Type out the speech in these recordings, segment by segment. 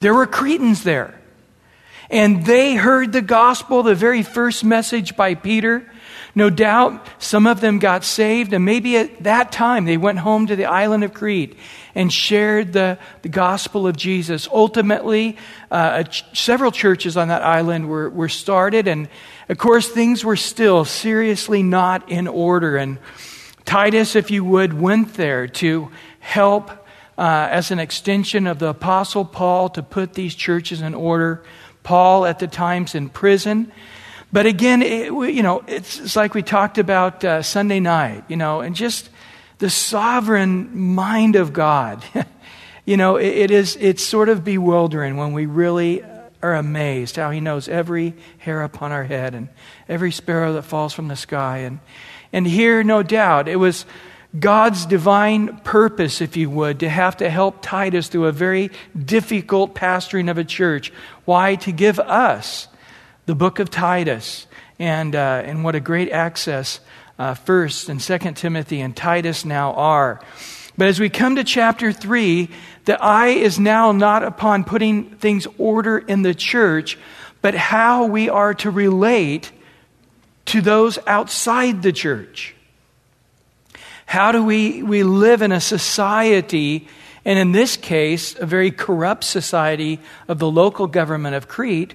There were Cretans there. And they heard the gospel, the very first message by Peter. No doubt some of them got saved, and maybe at that time they went home to the island of Crete and shared the, the gospel of Jesus. Ultimately, uh, ch- several churches on that island were, were started, and of course, things were still seriously not in order. And Titus, if you would, went there to help uh, as an extension of the Apostle Paul to put these churches in order. Paul, at the times, in prison. But again, it, you know, it's, it's, like we talked about uh, Sunday night, you know, and just the sovereign mind of God. you know, it, it is, it's sort of bewildering when we really are amazed how He knows every hair upon our head and every sparrow that falls from the sky. And, and here, no doubt, it was God's divine purpose, if you would, to have to help Titus through a very difficult pastoring of a church. Why? To give us the book of Titus. And, uh, and what a great access uh, 1st and 2nd Timothy and Titus now are. But as we come to chapter 3, the eye is now not upon putting things order in the church, but how we are to relate to those outside the church. How do we, we live in a society, and in this case, a very corrupt society of the local government of Crete,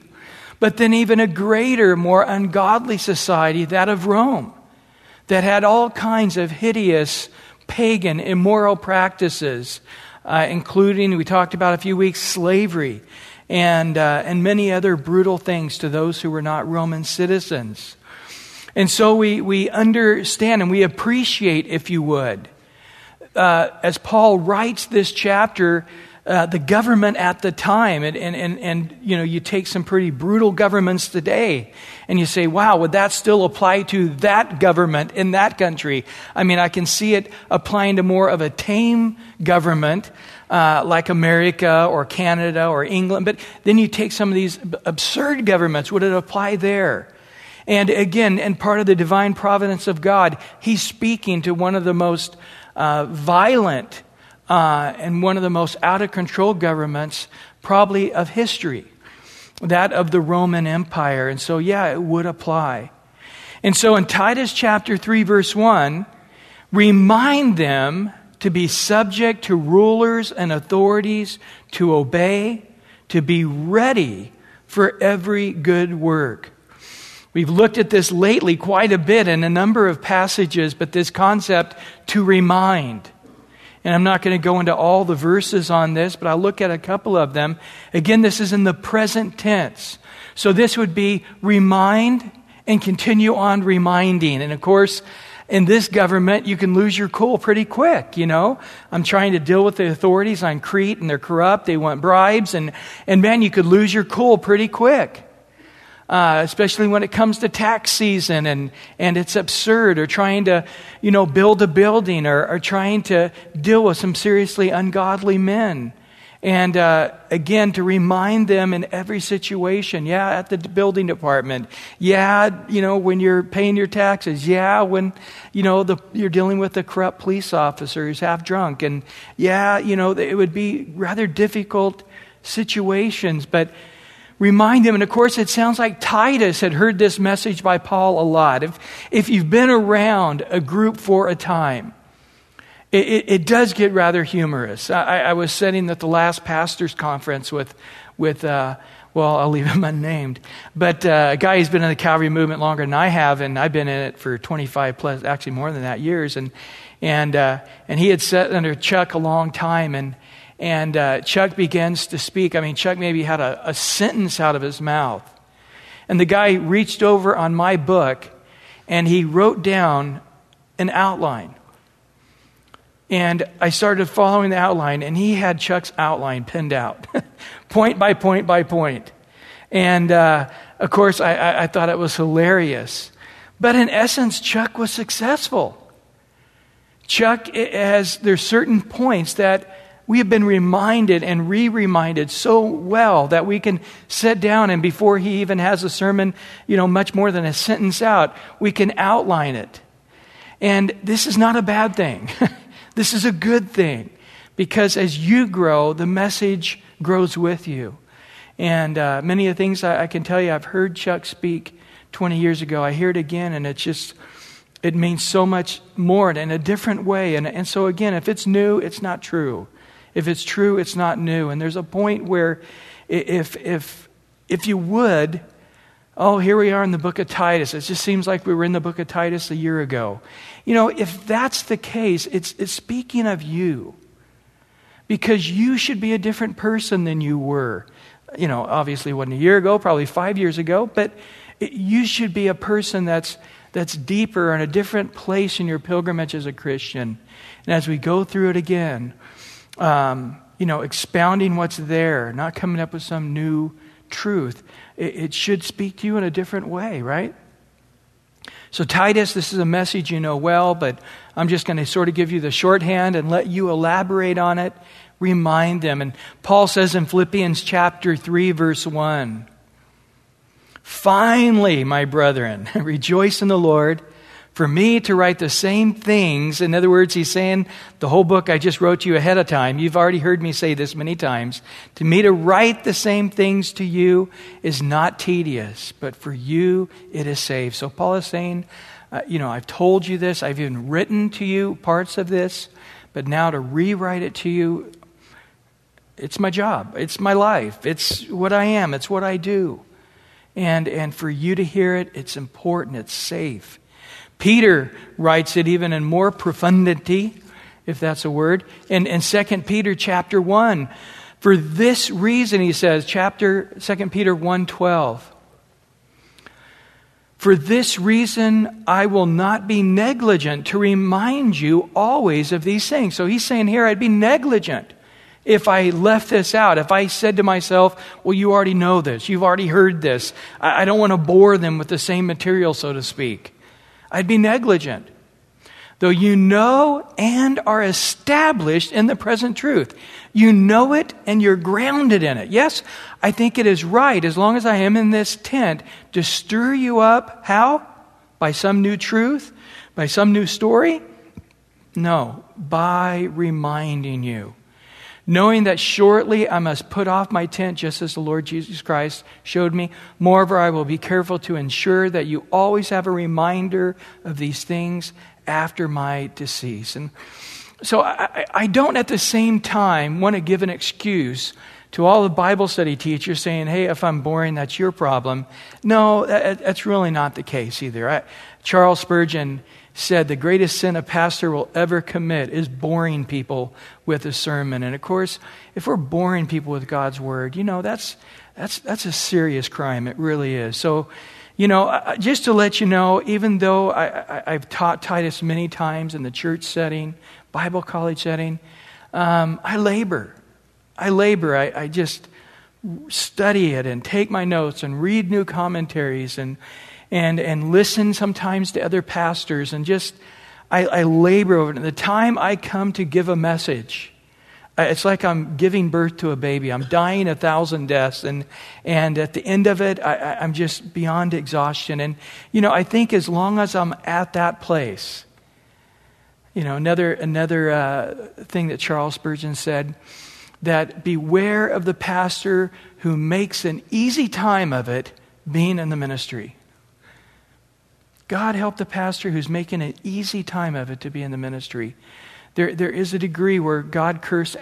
but then even a greater, more ungodly society, that of Rome, that had all kinds of hideous, pagan, immoral practices, uh, including, we talked about a few weeks, slavery, and, uh, and many other brutal things to those who were not Roman citizens. And so we, we understand and we appreciate, if you would, uh, as Paul writes this chapter, uh, the government at the time. And, and, and, and, you know, you take some pretty brutal governments today and you say, wow, would that still apply to that government in that country? I mean, I can see it applying to more of a tame government. Uh, like America or Canada or England, but then you take some of these absurd governments. Would it apply there? And again, and part of the divine providence of God, he's speaking to one of the most uh, violent uh, and one of the most out of control governments, probably of history, that of the Roman Empire. And so, yeah, it would apply. And so in Titus chapter 3, verse 1, remind them to be subject to rulers and authorities, to obey, to be ready for every good work. We've looked at this lately quite a bit in a number of passages, but this concept to remind. And I'm not going to go into all the verses on this, but I'll look at a couple of them. Again, this is in the present tense. So this would be remind and continue on reminding. And of course, in this government, you can lose your cool pretty quick, you know? I'm trying to deal with the authorities on Crete and they're corrupt. They want bribes. And, and man, you could lose your cool pretty quick uh, especially when it comes to tax season and, and it's absurd, or trying to, you know, build a building, or, or trying to deal with some seriously ungodly men. And uh, again, to remind them in every situation, yeah, at the building department, yeah, you know, when you're paying your taxes, yeah, when, you know, the, you're dealing with a corrupt police officer who's half drunk, and yeah, you know, it would be rather difficult situations, but remind them. And of course, it sounds like Titus had heard this message by Paul a lot. If, if you've been around a group for a time, it, it, it does get rather humorous. I, I, was sitting at the last pastor's conference with, with uh, well, I'll leave him unnamed, but uh, a guy who's been in the Calvary movement longer than I have, and I've been in it for 25 plus, actually more than that, years. And, and, uh, and he had sat under Chuck a long time, and, and uh, Chuck begins to speak. I mean, Chuck maybe had a, a sentence out of his mouth. And the guy reached over on my book and he wrote down an outline. And I started following the outline, and he had Chuck's outline pinned out, point by point by point. And uh, of course, I, I, I thought it was hilarious. But in essence, Chuck was successful. Chuck has, there's certain points that we have been reminded and re reminded so well that we can sit down and before he even has a sermon, you know, much more than a sentence out, we can outline it. And this is not a bad thing. this is a good thing because as you grow, the message grows with you. And uh, many of the things I, I can tell you, I've heard Chuck speak 20 years ago. I hear it again, and it's just, it means so much more in a different way. And, and so, again, if it's new, it's not true. If it's true, it's not new. And there's a point where if, if, if you would, oh, here we are in the book of Titus. It just seems like we were in the book of Titus a year ago. You know, if that's the case, it's, it's speaking of you. Because you should be a different person than you were. You know, obviously, it wasn't a year ago, probably five years ago, but it, you should be a person that's, that's deeper in a different place in your pilgrimage as a Christian. And as we go through it again, um, you know, expounding what's there, not coming up with some new truth. It, it should speak to you in a different way, right? So, Titus, this is a message you know well, but I'm just going to sort of give you the shorthand and let you elaborate on it, remind them. And Paul says in Philippians chapter 3, verse 1 Finally, my brethren, rejoice in the Lord for me to write the same things. In other words, he's saying the whole book I just wrote to you ahead of time. You've already heard me say this many times. To me to write the same things to you is not tedious, but for you it is safe. So Paul is saying, uh, you know, I've told you this, I've even written to you parts of this, but now to rewrite it to you, it's my job, it's my life, it's what I am, it's what I do. And, and for you to hear it, it's important, it's safe. Peter writes it even in more profundity, if that's a word, in, in 2 Peter chapter 1. For this reason, he says, chapter 2 Peter 1.12, For this reason I will not be negligent to remind you always of these things. So he's saying here, I'd be negligent if I left this out, if I said to myself, well, you already know this, you've already heard this, I, I don't want to bore them with the same material, so to speak. I'd be negligent. Though you know and are established in the present truth. You know it and you're grounded in it. Yes, I think it is right, as long as I am in this tent, to stir you up. How? By some new truth? By some new story? No, by reminding you knowing that shortly I must put off my tent just as the Lord Jesus Christ showed me. Moreover, I will be careful to ensure that you always have a reminder of these things after my decease. And so I, I don't at the same time want to give an excuse to all the Bible study teachers saying, hey, if I'm boring, that's your problem. No, that, that's really not the case either. I, Charles Spurgeon said the greatest sin a pastor will ever commit is boring people with a sermon. And of course, if we're boring people with God's word, you know, that's, that's, that's a serious crime. It really is. So, you know, just to let you know, even though I, have taught Titus many times in the church setting, Bible college setting, um, I labor. I labor. I, I just study it and take my notes and read new commentaries and and, and listen sometimes to other pastors and just, I, I labor over it. And the time I come to give a message, it's like I'm giving birth to a baby. I'm dying a thousand deaths. And, and at the end of it, I, I'm just beyond exhaustion. And, you know, I think as long as I'm at that place, you know, another, another uh, thing that Charles Spurgeon said that beware of the pastor who makes an easy time of it being in the ministry. God help the pastor who's making an easy time of it to be in the ministry. There, there is a degree where God cursed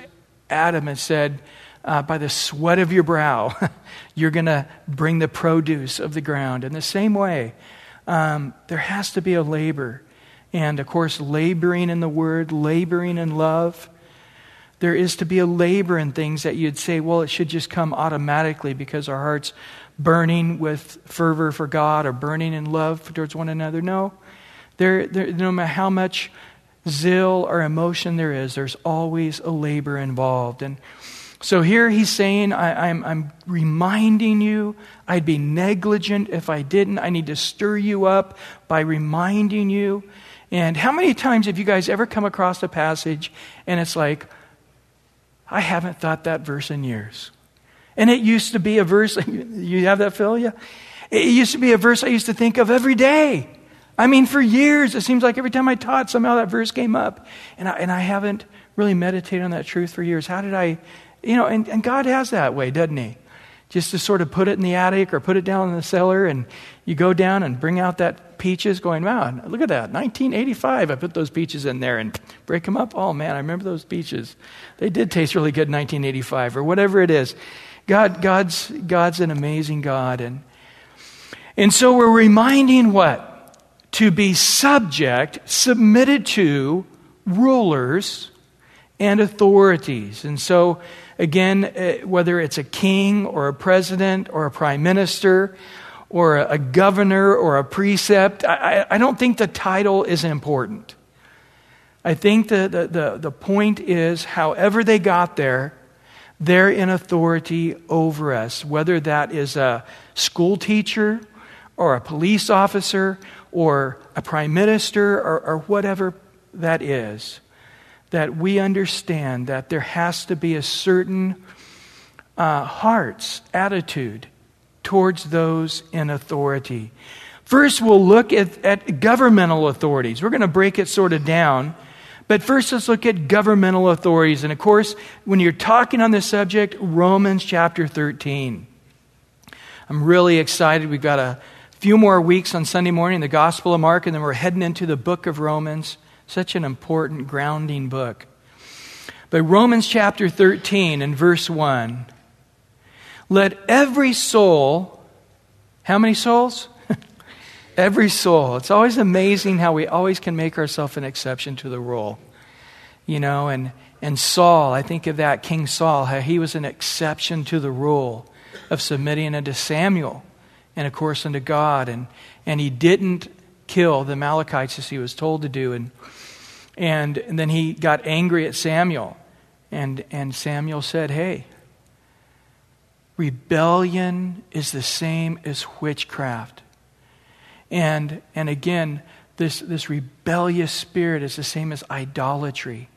Adam and said, uh, By the sweat of your brow, you're going to bring the produce of the ground. In the same way, um, there has to be a labor. And of course, laboring in the word, laboring in love. There is to be a labor in things that you'd say, well, it should just come automatically because our hearts burning with fervor for God or burning in love towards one another. No. There, there, no matter how much zeal or emotion there is, there's always a labor involved. And so here he's saying, I, I'm, I'm reminding you, I'd be negligent if I didn't. I need to stir you up by reminding you. And how many times have you guys ever come across a passage and it's like, I haven't thought that verse in years? And it used to be a verse, you have that, Phil? Yeah? It used to be a verse I used to think of every day. I mean, for years, it seems like every time I taught, somehow that verse came up. And I, and I haven't really meditated on that truth for years. How did I You know, and, and God has that way, doesn't He? Just to sort of put it in the attic or put it down in the cellar, and you go down and bring out that peaches, going, wow, look at that. 1985, I put those peaches in there and break them up. Oh, man, I remember those peaches. They did taste really good in 1985, or whatever it is. God, God's, God's an amazing God. And, and so we're reminding what? To be subject, submitted to rulers and authorities. And so, again, uh, whether it's a king or a president or a prime minister or a governor or a precept, I, I don't think the title is important. I think the, the, the, the point is, however they got there, they're in authority over us, whether that is a school teacher or a police officer or a prime minister or, or whatever that is. That we understand that there has to be a certain uh, heart's attitude towards those in authority. First, we'll look at, at governmental authorities. We're going to break it sort of down but first, let's look at governmental authorities. And of course, when you're talking on this subject, Romans chapter 13. I'm really excited. We've got a few more weeks on Sunday morning, the Gospel of Mark, and then we're heading into the book of Romans. Such an important, grounding book. But Romans chapter 13 and verse 1 let every soul, how many souls? Every soul. It's always amazing how we always can make ourselves an exception to the rule. You know, and, and Saul, I think of that King Saul, how he was an exception to the rule of submitting unto Samuel and, of course, unto God. And, and he didn't kill the Amalekites as he was told to do. And, and, and then he got angry at Samuel. And, and Samuel said, Hey, rebellion is the same as witchcraft. And, and again, this, this rebellious spirit is the same as idolatry.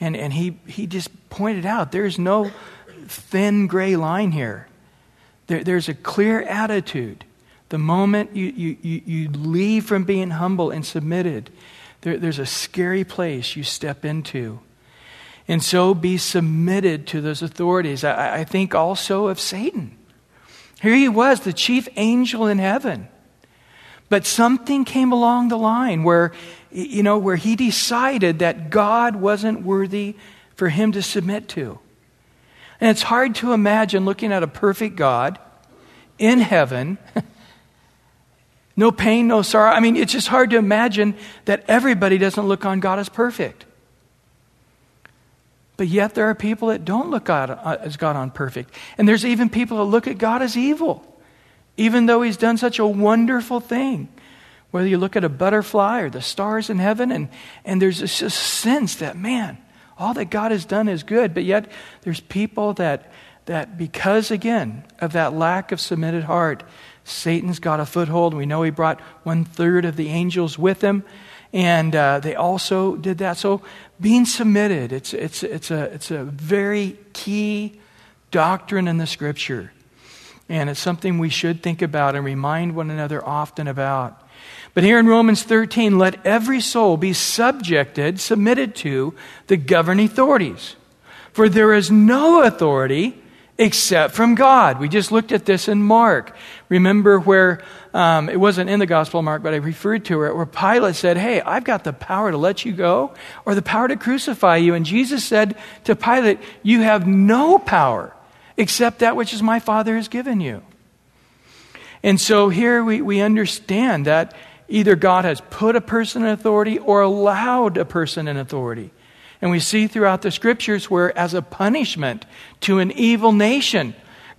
And, and he, he just pointed out there's no thin gray line here. There, there's a clear attitude. The moment you, you, you, you leave from being humble and submitted, there, there's a scary place you step into. And so be submitted to those authorities. I, I think also of Satan. Here he was, the chief angel in heaven. But something came along the line where, you know, where he decided that God wasn't worthy for him to submit to. And it's hard to imagine looking at a perfect God in heaven, no pain, no sorrow. I mean, it's just hard to imagine that everybody doesn't look on God as perfect. But yet there are people that don't look God, uh, as God on perfect. And there's even people that look at God as evil even though he's done such a wonderful thing. Whether you look at a butterfly or the stars in heaven, and, and there's this sense that, man, all that God has done is good, but yet there's people that, that because, again, of that lack of submitted heart, Satan's got a foothold. We know he brought one third of the angels with him, and uh, they also did that. So being submitted, it's, it's, it's, a, it's a very key doctrine in the scripture. And it's something we should think about and remind one another often about. But here in Romans 13, let every soul be subjected, submitted to the governing authorities. For there is no authority except from God. We just looked at this in Mark. Remember where um, it wasn't in the Gospel Mark, but I referred to it, where Pilate said, Hey, I've got the power to let you go or the power to crucify you. And Jesus said to Pilate, You have no power except that which is my Father has given you. And so here we, we understand that either God has put a person in authority or allowed a person in authority. And we see throughout the scriptures where, as a punishment to an evil nation,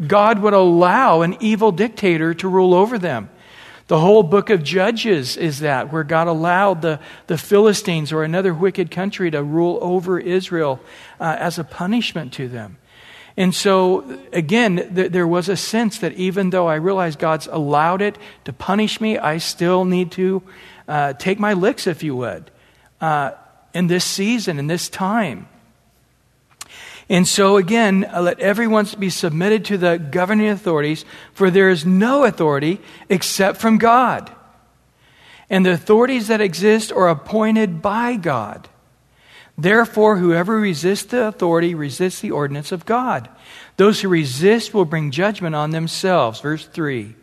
God would allow an evil dictator to rule over them. The whole book of Judges is that, where God allowed the, the Philistines or another wicked country to rule over Israel uh, as a punishment to them. And so, again, th- there was a sense that even though I realize God's allowed it to punish me, I still need to uh, take my licks, if you would, uh, in this season, in this time. And so, again, uh, let everyone be submitted to the governing authorities, for there is no authority except from God. And the authorities that exist are appointed by God. Therefore, whoever resists the authority resists the ordinance of God. Those who resist will bring judgment on themselves. Verse 3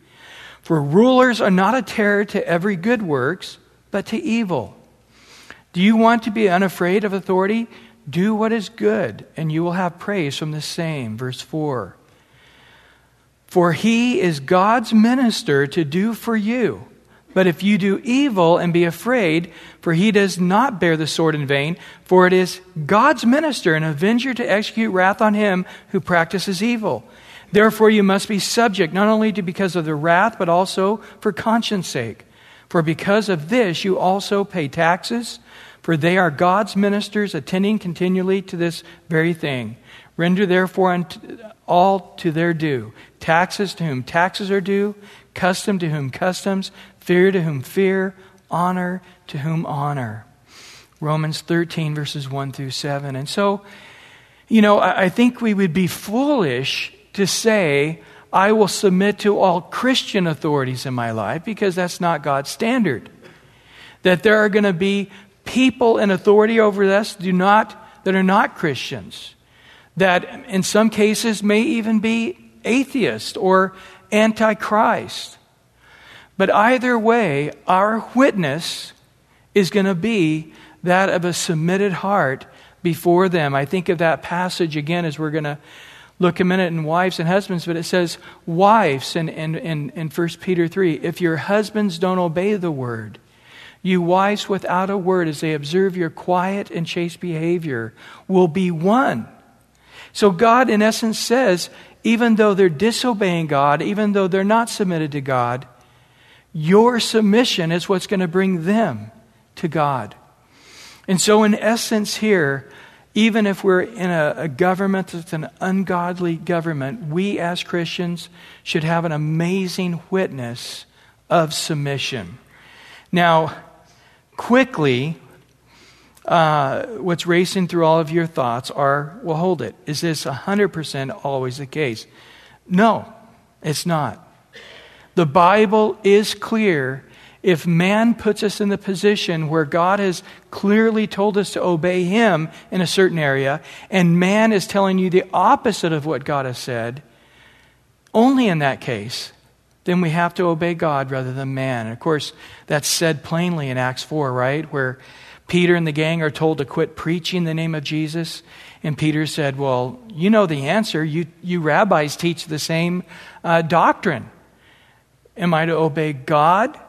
For rulers are not a terror to every good works, but to evil. Do you want to be unafraid of authority? Do what is good, and you will have praise from the same. Verse 4 For he is God's minister to do for you. But if you do evil and be afraid, for he does not bear the sword in vain, for it is God's minister and avenger to execute wrath on him who practices evil. Therefore, you must be subject not only to because of the wrath, but also for conscience sake. For because of this, you also pay taxes, for they are God's ministers, attending continually to this very thing. Render therefore all to their due taxes to whom taxes are due, custom to whom customs fear to whom fear, honor to whom honor. Romans 13, verses 1 through 7. And so, you know, I, I think we would be foolish to say, I will submit to all Christian authorities in my life because that's not God's standard. That there are going to be people in authority over us do not, that are not Christians, that in some cases may even be atheist or antichrist. But either way, our witness is going to be that of a submitted heart before them. I think of that passage again as we're going to look a minute in wives and husbands, but it says, Wives in, in, in, in 1 Peter 3, if your husbands don't obey the word, you wives without a word, as they observe your quiet and chaste behavior, will be won. So God, in essence, says, even though they're disobeying God, even though they're not submitted to God, your submission is what's going to bring them to God. And so, in essence, here, even if we're in a, a, government that's an ungodly government, we as Christians should have an amazing witness of submission. Now, quickly, uh, what's racing through all of your thoughts are well, hold it. Is this 100% always the case? No, it's not. The Bible is clear. If man puts us in the position where God has clearly told us to obey him in a certain area, and man is telling you the opposite of what God has said, only in that case, then we have to obey God rather than man. And of course, that's said plainly in Acts 4, right? Where Peter and the gang are told to quit preaching the name of Jesus. And Peter said, Well, you know the answer. You, you rabbis teach the same uh, doctrine. Am I to obey God?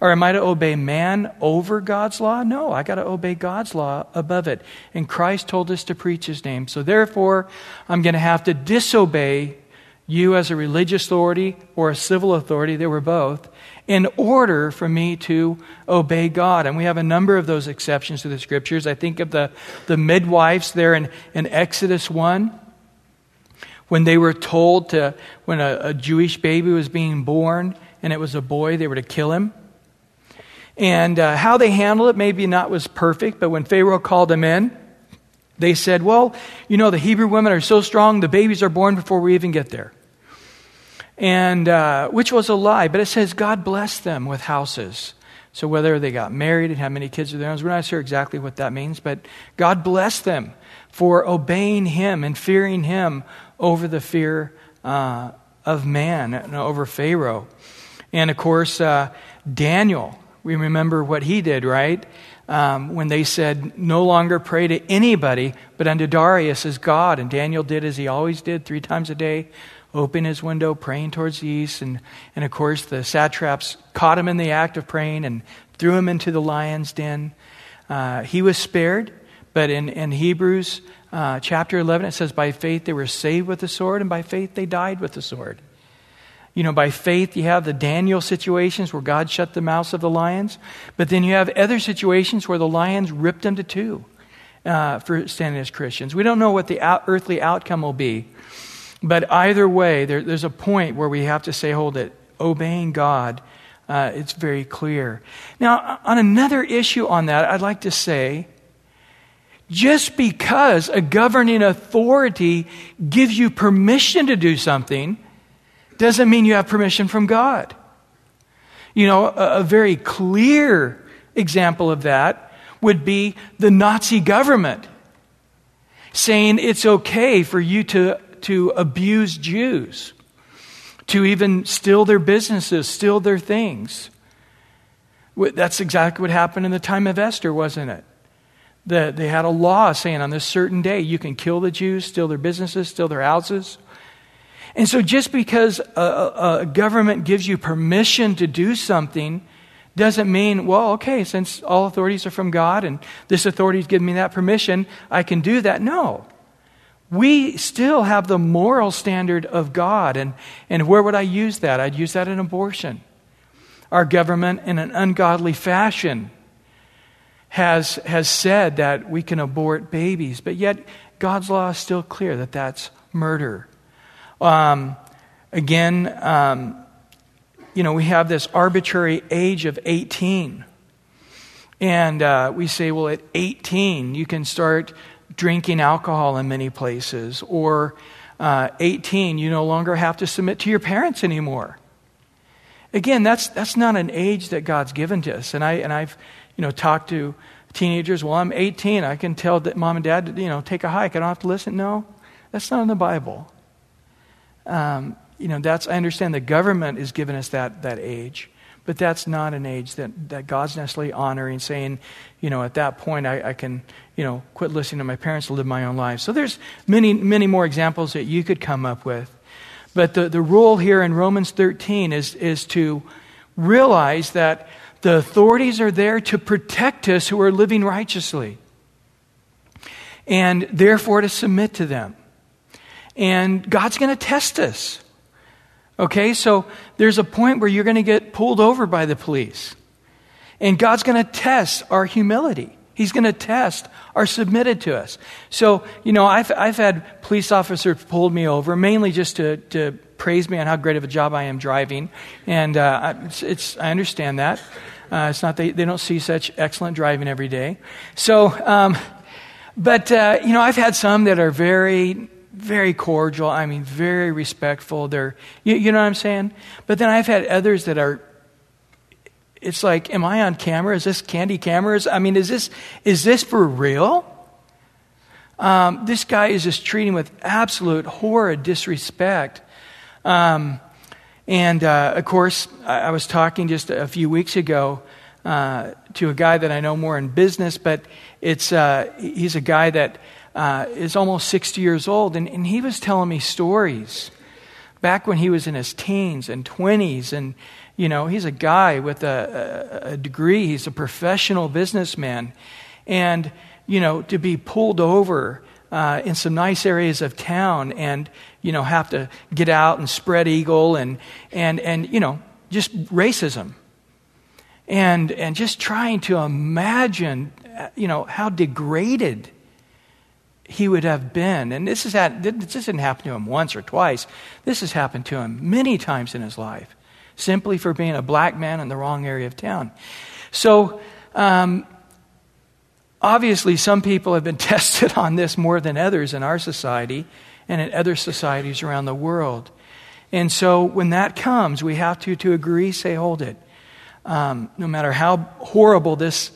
Or am I to obey man over God's law? No, I got to obey God's law above it. And Christ told us to preach his name. So therefore, I'm going to have to disobey you as a religious authority or a civil authority, they were both, in order for me to obey God. And we have a number of those exceptions to the scriptures. I think of the, the midwives there in, in Exodus 1 when they were told to, when a, a, Jewish baby was being born and it was a boy, they were to kill him. And uh, how they handled it maybe not was perfect, but when Pharaoh called them in, they said, Well, you know, the Hebrew women are so strong, the babies are born before we even get there. And uh, which was a lie, but it says God blessed them with houses. So whether they got married and had many kids of their own, we're not sure exactly what that means, but God blessed them for obeying Him and fearing Him over the fear uh, of man, and over Pharaoh. And of course, uh, Daniel, we remember what he did, right? Um, when they said, No longer pray to anybody, but unto Darius as God. And Daniel did as he always did, three times a day, open his window, praying towards the east. And, and of course, the satraps caught him in the act of praying and threw him into the lion's den. Uh, he was spared, but in, in Hebrews uh, chapter 11, it says, By faith they were saved with the sword, and by faith they died with the sword. You know, by faith, you have the Daniel situations where God shut the mouths of the lions, but then you have other situations where the lions ripped them to two uh, for standing as Christians. We don't know what the out, earthly outcome will be, but either way, there, there's a point where we have to say, hold it, obeying God, uh, it's very clear. Now, on another issue on that, I'd like to say just because a governing authority gives you permission to do something doesn't mean you have permission from God. You know, a, a very clear example of that would be the Nazi government saying it's okay for you to, to abuse Jews, to even steal their businesses, steal their things. That's exactly what happened in the time of Esther, wasn't it? The, they had a law saying on this certain day you can kill the Jews, steal their businesses, steal their houses. And so just because a, a government gives you permission to do something doesn't mean, well, okay, since all authorities are from God and this authority has given me that permission, I can do that. No. We still have the moral standard of God. And, and where would I use that? I'd use that in abortion. Our government, in an ungodly fashion, has, has said that we can abort babies, but yet God's law is still clear that that's murder. Um, again, um, you know, we have this arbitrary age of 18. And uh, we say, well, at 18, you can start drinking alcohol in many places. Or uh, 18, you no longer have to submit to your parents anymore. Again, that's, that's not an age that God's given to us. And, I, and I've, you know, talk to teenagers, well, I'm 18. I can tell that mom and dad, you know, take a hike. I don't have to listen. No, that's not in the Bible. Um, you know, that's, I understand the government is giving us that, that age, but that's not an age that, that God's necessarily honoring, saying, you know, at that point I, I can, you know, quit listening to my parents to live my own life. So there's many, many more examples that you could come up with. But the, the rule here in Romans 13 is, is to realize that the authorities are there to protect us who are living righteously, and therefore to submit to them. And God's going to test us. Okay, so there's a point where you're going to get pulled over by the police. And God's going to test our humility. He's going to test our submitted to us. So, you know, I've, I've had police officers pulled me over, mainly just to, to praise me on how great of a job I am driving. And uh, it's, I understand that. Uh, it's not they, they don't see such excellent driving every day. So, um, but, uh, you know, I've had some that are very very cordial. I mean, very respectful. They're, you, you know what I'm saying? But then I've had others that are, it's like, am I on camera? Is this candy cameras? I mean, is this, is this for real? Um, this guy is just treating with absolute horrid disrespect. Um, and uh, of course, I, was talking just a few weeks ago uh, to a guy that I know more in business, but it's, uh, he's a guy that uh, is almost 60 years old, and, and he was telling me stories back when he was in his teens and 20s. And, you know, he's a guy with a, a, a degree, he's a professional businessman. And, you know, to be pulled over uh, in some nice areas of town and, you know, have to get out and spread eagle and, and, and you know, just racism. And, and just trying to imagine, uh, you know, how degraded he would have been. And this, has had, this didn't happen to him once or twice. This has happened to him many times in his life, simply for being a black man in the wrong area of town. So, um, obviously, some people have been tested on this more than others in our society and in other societies around the world. And so, when that comes, we have to, to agree, say, hold it. Um, no matter how horrible this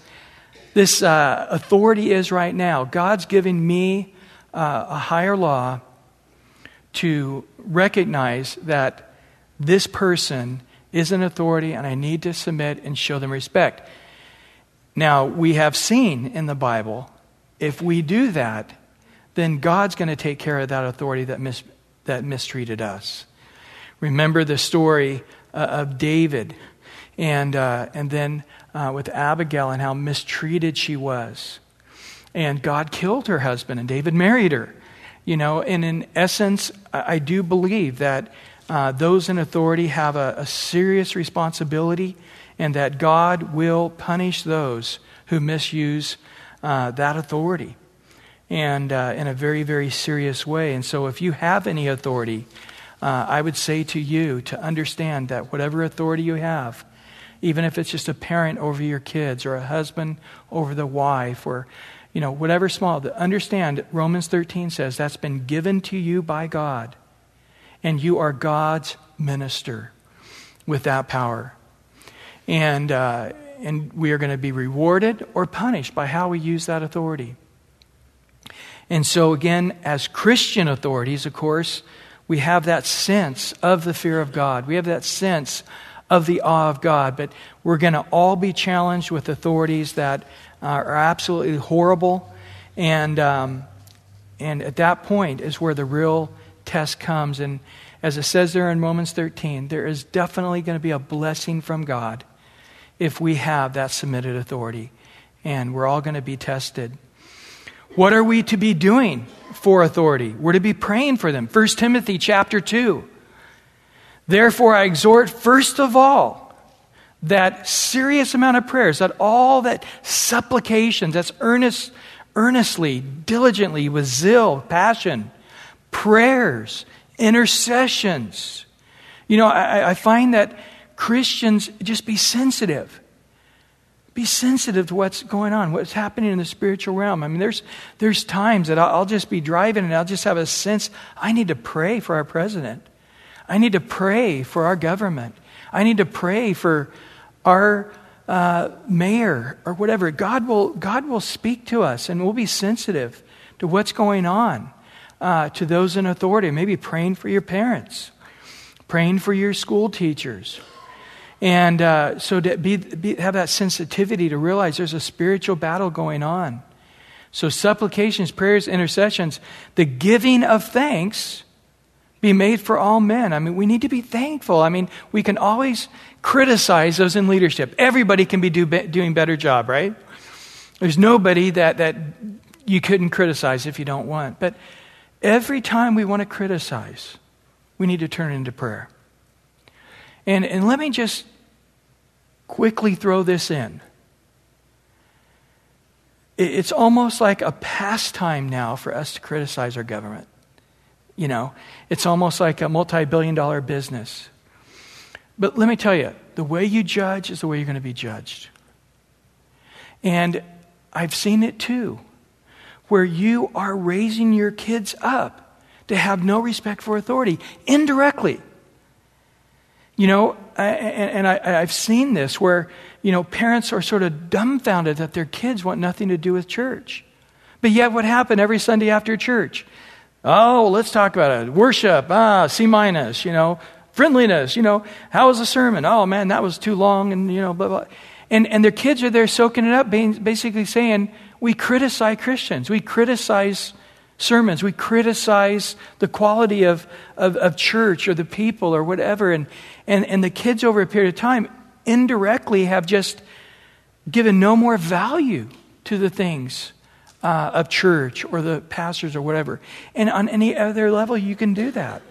this uh, authority is right now. God's giving me uh, a higher law to recognize that this person is an authority and I need to submit and show them respect. Now, we have seen in the Bible, if we do that, then God's going to take care of that authority that, mis- that mistreated us. Remember the story uh, of David and, uh, and then uh, with Abigail and how mistreated she was. And God killed her husband, and David married her. You know, and in essence, I do believe that uh, those in authority have a, a serious responsibility and that God will punish those who misuse uh, that authority and uh, in a very, very serious way. And so, if you have any authority, uh, I would say to you to understand that whatever authority you have, even if it's just a parent over your kids or a husband over the wife or you know whatever small understand romans 13 says that's been given to you by god and you are god's minister with that power and uh, and we are going to be rewarded or punished by how we use that authority. And so, again, as Christian authorities, of course, we have that sense of the fear of God. We have that sense of the awe of God. But we're going to all be challenged with authorities that uh, are absolutely horrible. And, um, and at that point is where the real test comes. And as it says there in Romans 13, there is definitely going to be a blessing from God if we have that submitted authority. And we're all going to be tested. What are we to be doing for authority? We're to be praying for them. 1 Timothy chapter 2. Therefore, I exhort first of all that serious amount of prayers, that all that supplications, that's earnest, earnestly, diligently, with zeal, passion, prayers, intercessions. You know, I, I find that Christians just be sensitive. Be sensitive to what's going on, what's happening in the spiritual realm. I mean, there's, there's times that I'll, just be driving and I'll just have a sense I need to pray for our president. I need to pray for our government. I need to pray for our uh, mayor or whatever. God will, God will speak to us and we'll be sensitive to what's going on uh, to those in authority. Maybe praying for your parents, praying for your school teachers. And uh, so to be, be, have that sensitivity to realize there's a spiritual battle going on. So supplications, prayers, intercessions, the giving of thanks be made for all men. I mean, we need to be thankful. I mean, we can always criticize those in leadership. Everybody can be do, doing better job, right? There's nobody that, that you couldn't criticize if you don't want. But every time we want to criticize, we need to turn into prayer. And, and let me just quickly throw this in. It's almost like a pastime now for us to criticize our government. You know, it's almost like a multi billion dollar business. But let me tell you, the way you judge is the way you're going to be judged. And I've seen it too, where you are raising your kids up to have no respect for authority indirectly. You know, and, I, have seen this where, you know, parents are sort of dumbfounded that their kids want nothing to do with church. But yet, what happened every Sunday after church? Oh, let's talk about it. Worship, ah, C minus, you know, friendliness, you know, how was the sermon? Oh man, that was too long, and you know, blah blah. And and their kids are there soaking it up, basically saying, we criticize Christians, we criticize sermons, we criticize the quality of, of, of church or the people or whatever, and, and and the kids over a period of time indirectly have just given no more value to the things uh, of church or the pastors or whatever. And on any other level, you can do that.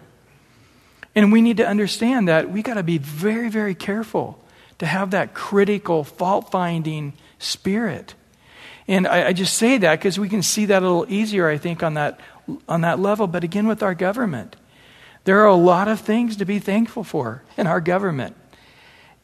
And we need to understand that we got to be very, very careful to have that critical, fault finding spirit. And I, I, just say that because we can see that a little easier, I think, on that, on that level. But again, with our government, there are a lot of things to be thankful for in our government.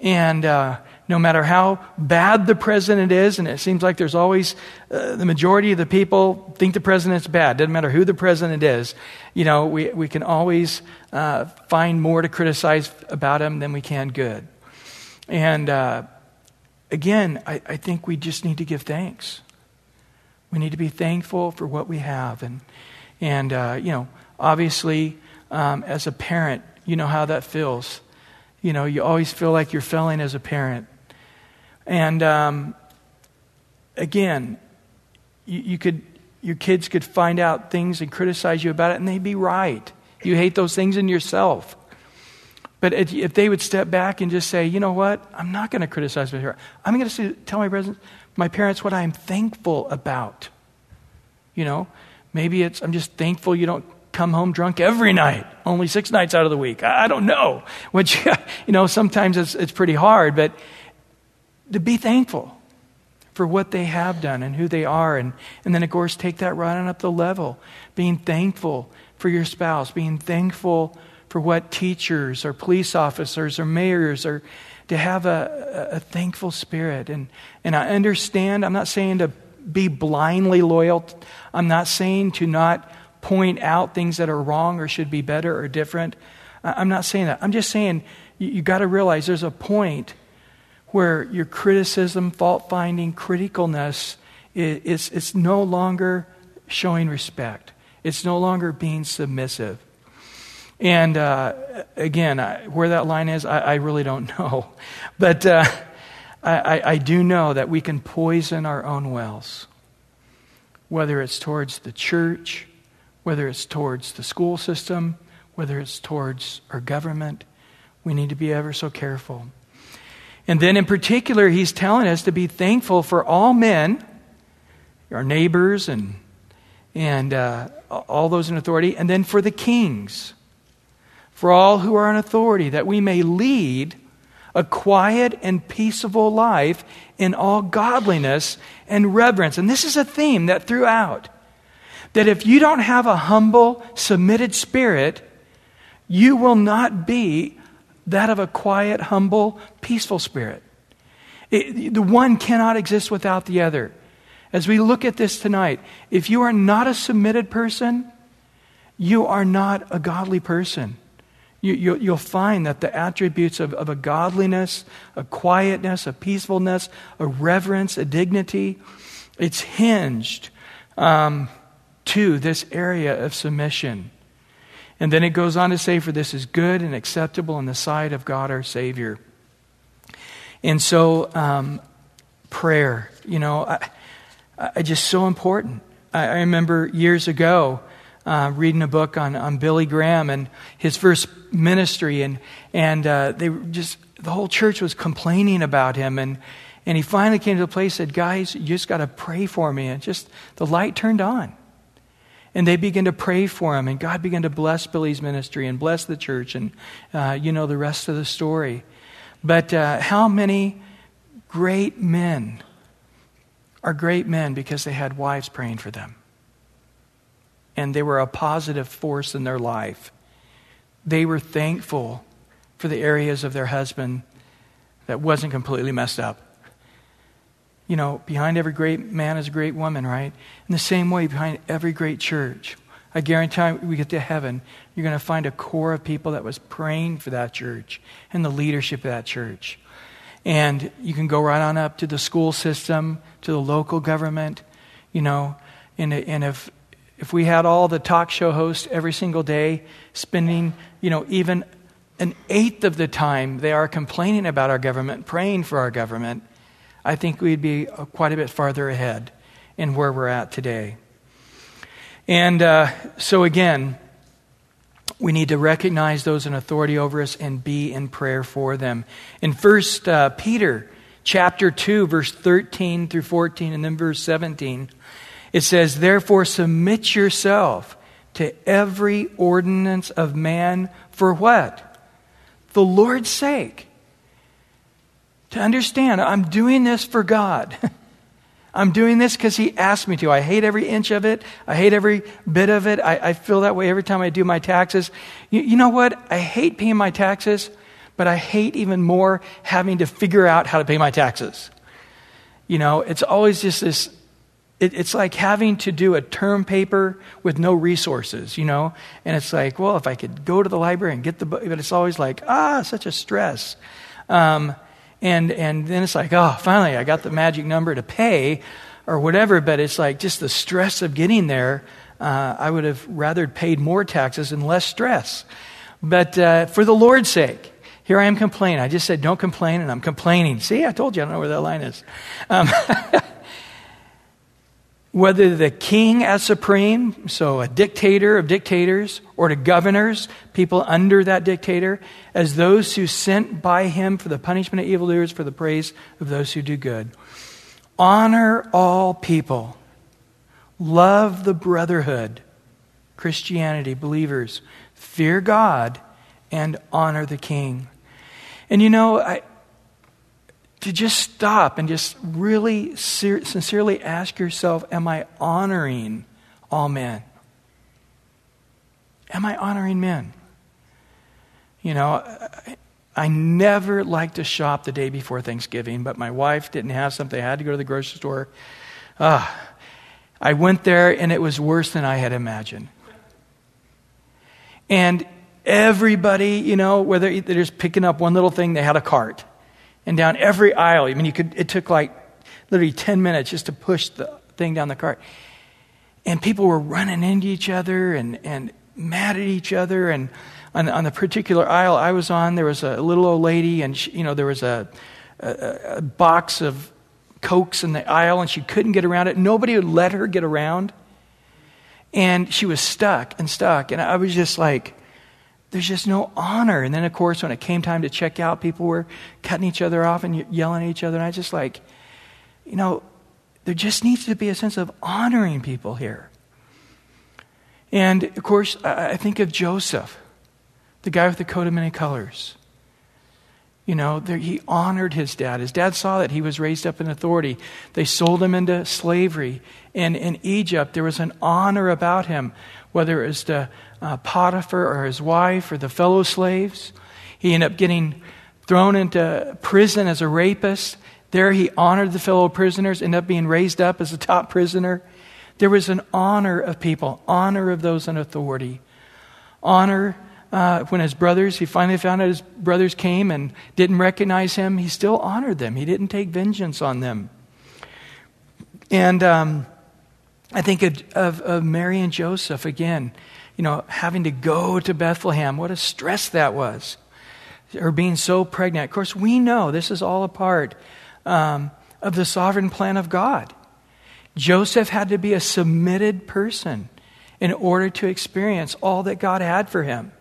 And uh, no matter how bad the president is, and it seems like there's always uh, the majority of the people think the president's bad. Doesn't matter who the president is. You know, we, we can always uh, find more to criticize about him than we can good. And uh, again, I, I think we just need to give thanks. We need to be thankful for what we have. And, and uh, you know, obviously, um, as a parent, you know how that feels. You know, you always feel like you're failing as a parent. And um, again, you, you, could, your kids could find out things and criticize you about it, and they'd be right. You hate those things in yourself. But if they would step back and just say, you know what, I'm not going to criticize my parents. I'm going to tell my, presence, my parents what I'm thankful about. You know, maybe it's I'm just thankful you don't come home drunk every night, only six nights out of the week. I, I don't know. Which, you know, sometimes it's, it's pretty hard, but to be thankful for what they have done and who they are. And, and then, of course, take that right on up the level. Being thankful for your spouse, being thankful for what teachers or police officers or mayors are, to have a, a, thankful spirit. And, and I understand, I'm not saying to be blindly loyal, I'm not saying to not point out things that are wrong or should be better or different. I'm not saying that. I'm just saying you, you got to realize there's a point where your criticism, fault finding, criticalness is, is, no longer showing respect. It's no longer being submissive. And uh, again, I, where that line is, I, I, really don't know. But uh, I, I do know that we can poison our own wells, whether it's towards the church, whether it's towards the school system, whether it's towards our government. We need to be ever so careful. And then, in particular, he's telling us to be thankful for all men, our neighbors, and, and uh, all those in authority, and then for the kings, for all who are in authority, that we may lead a quiet and peaceable life in all godliness and reverence. And this is a theme that throughout that if you don't have a humble, submitted spirit, you will not be that of a quiet, humble, peaceful spirit. It, the one cannot exist without the other. As we look at this tonight, if you are not a submitted person, you are not a godly person. You, will you, find that the attributes of, of a godliness, a quietness, a peacefulness, a reverence, a dignity, it's hinged um, to this area of submission. And then it goes on to say, For this is good and acceptable in the sight of God our Savior. And so, um, prayer, you know, I, I just so important. I, I remember years ago, uh, reading a book on, on Billy Graham and his first ministry, and, and uh, they just, the whole church was complaining about him. And, and he finally came to the place said, Guys, you just got to pray for me. And just the light turned on. And they began to pray for him, and God began to bless Billy's ministry and bless the church, and uh, you know the rest of the story. But uh, how many great men are great men because they had wives praying for them? And they were a positive force in their life. They were thankful for the areas of their husband that wasn't completely messed up. You know, behind every great man is a great woman, right? In the same way, behind every great church, I guarantee we get to heaven, you're going to find a core of people that was praying for that church and the leadership of that church. And you can go right on up to the school system, to the local government, you know, and, and if if we had all the talk show hosts every single day spending, you know, even an eighth of the time they are complaining about our government, praying for our government, I think we'd be quite a bit farther ahead in where we're at today. And uh, so, again, we need to recognize those in authority over us and be in prayer for them. In First uh, Peter chapter 2, verse 13 through 14, and then verse 17, it says, Therefore, submit yourself to every ordinance of man for what? The Lord's sake. To understand, I'm doing this for God. I'm doing this because He asked me to. I hate every inch of it. I hate every bit of it. I, I feel that way every time I do my taxes. You, you know what? I hate paying my taxes, but I hate even more having to figure out how to pay my taxes. You know, it's always just this it, it's like having to do a term paper with no resources, you know? And it's like, well, if I could go to the library and get the book, but it's always like, ah, such a stress. Um, and, and then it's like, oh, finally, I got the magic number to pay or whatever, but it's like just the stress of getting there. Uh, I would have rather paid more taxes and less stress. But uh, for the Lord's sake, here I am complaining. I just said, don't complain, and I'm complaining. See, I told you I don't know where that line is. Um, whether the king as supreme, so a dictator of dictators, or to governors, people under that dictator, as those who sent by him for the punishment of evildoers, for the praise of those who do good. Honor all people. Love the brotherhood, Christianity, believers. Fear God and honor the king. And you know, I, to just stop and just really ser- sincerely ask yourself Am I honoring all men? Am I honoring men? You know, I, never like to shop the day before Thanksgiving, but my wife didn't have something. I had to go to the grocery store. Uh, I went there, and it was worse than I had imagined. And everybody, you know, whether they're just picking up one little thing, they had a cart and down every aisle. I mean, you could, it took like literally 10 minutes just to push the thing down the cart. And people were running into each other and, and mad at each other. And on, on the particular aisle I was on, there was a little old lady, and she, you know, there was a, a, a box of Cokes in the aisle, and she couldn't get around it. Nobody would let her get around. And she was stuck and stuck. And I was just like, there's just no honor. And then, of course, when it came time to check out, people were cutting each other off and yelling at each other. And I just like, you know, there just needs to be a sense of honoring people here. And of course, I think of Joseph, the guy with the coat of many colors. You know, there, he honored his dad. His dad saw that he was raised up in authority. They sold him into slavery. And in Egypt, there was an honor about him, whether it was to uh, Potiphar or his wife or the fellow slaves. He ended up getting thrown into prison as a rapist. There he honored the fellow prisoners, ended up being raised up as a top prisoner. There was an honor of people, honor of those in authority, honor uh, when his brothers, he finally found out his brothers came and didn't recognize him, he still honored them. He didn't take vengeance on them. And um, I think of, of, Mary and Joseph again, you know, having to go to Bethlehem. What a stress that was. Or being so pregnant. Of course, we know this is all a part um, of the sovereign plan of God. Joseph had to be a submitted person in order to experience all that God had for him.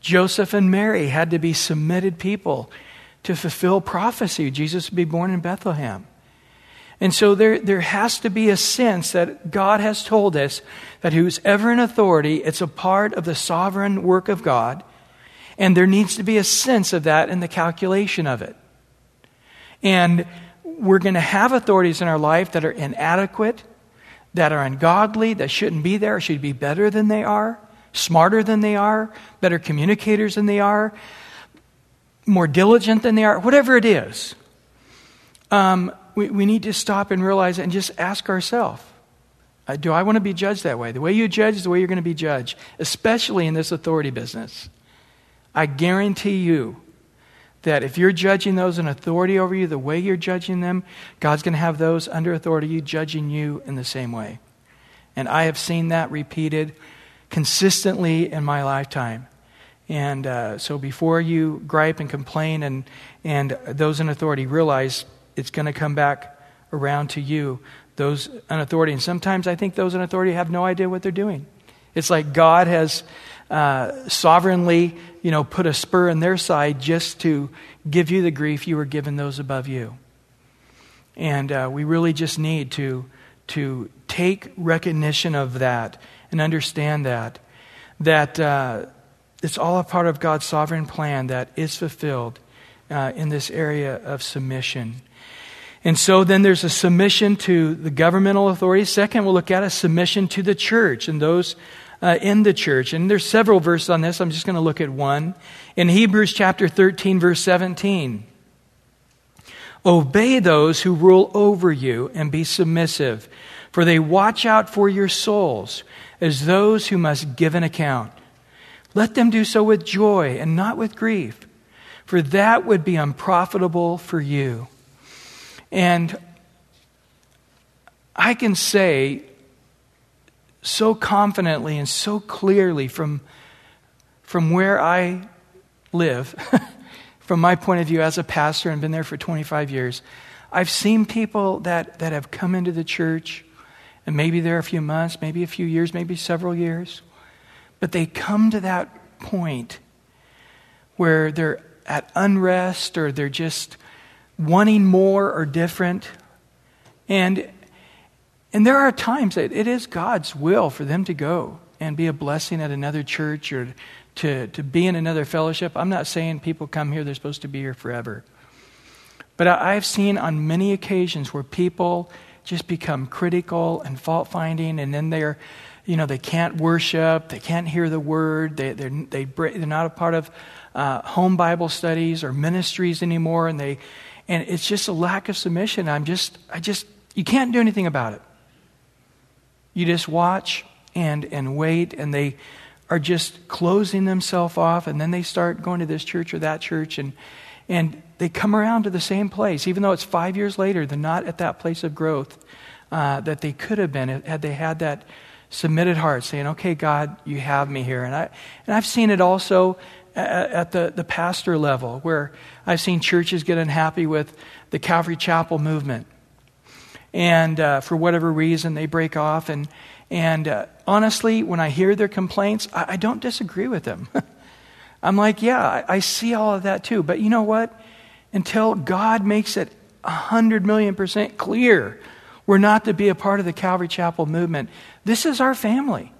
Joseph and Mary had to be submitted people to fulfill prophecy. Jesus would be born in Bethlehem. And so there, there has to be a sense that God has told us that who's ever in authority, it's a part of the sovereign work of God. And there needs to be a sense of that in the calculation of it. And we're going to have authorities in our life that are inadequate, that are ungodly, that shouldn't be there, should be better than they are smarter than they are, better communicators than they are, more diligent than they are, whatever it is, um, we, we need to stop and realize and just ask ourselves uh, do I want to be judged that way? The way you judge is the way you're going to be judged, especially in this authority business. I guarantee you that if you're judging those in authority over you the way you're judging them, God's going to have those under authority you judging you in the same way. And I have seen that repeated consistently in my lifetime. And uh, so before you gripe and complain, and, and those in authority realize it's going to come back around to you, those in authority. And sometimes I think those in authority have no idea what they're doing. It's like God has uh, sovereignly, you know, put a spur in their side just to give you the grief you were given those above you. And uh, we really just need to, to take recognition of that and understand that, that uh, it's all a part of God's sovereign plan that is fulfilled uh, in this area of submission. And so then there's a submission to the governmental authorities. Second, we'll look at a submission to the church and those uh, in the church. And there's several verses on this. I'm just going to look at one. In Hebrews chapter 13, verse 17. Obey those who rule over you and be submissive, for they watch out for your souls as those who must give an account. Let them do so with joy and not with grief, for that would be unprofitable for you. And I can say so confidently and so clearly from, from where I live, from my point of view as a pastor and been there for 25 years, I've seen people that, that have come into the church and maybe they're a few months, maybe a few years, maybe several years. But they come to that point where they're at unrest or they're just wanting more or different. And, and there are times that it is God's will for them to go and be a blessing at another church or to, to be in another fellowship. I'm not saying people come here, they're supposed to be here forever. But I've seen on many occasions where people just become critical and fault finding, and then they're, you know, they can't worship, they can't hear the word, they, they're, they, they're not a part of uh, home Bible studies or ministries anymore, and they, and it's just a lack of submission. I'm just, I just, you can't do anything about it. You just watch and and wait, and they are just closing themselves off, and then they start going to this church or that church, and, and they come around to the same place, even though it's five years later, they're not at that place of growth uh, that they could have been had they had that submitted heart saying, Okay, God, you have me here. And, I, and I've seen it also at, the, the pastor level, where I've seen churches get unhappy with the Calvary Chapel movement. And uh, for whatever reason, they break off. And, and uh, honestly, when I hear their complaints, I, I don't disagree with them. I'm like, yeah, I, I see all of that too. But you know what? Until God makes it 100 million percent clear we're not to be a part of the Calvary Chapel movement. This is our family.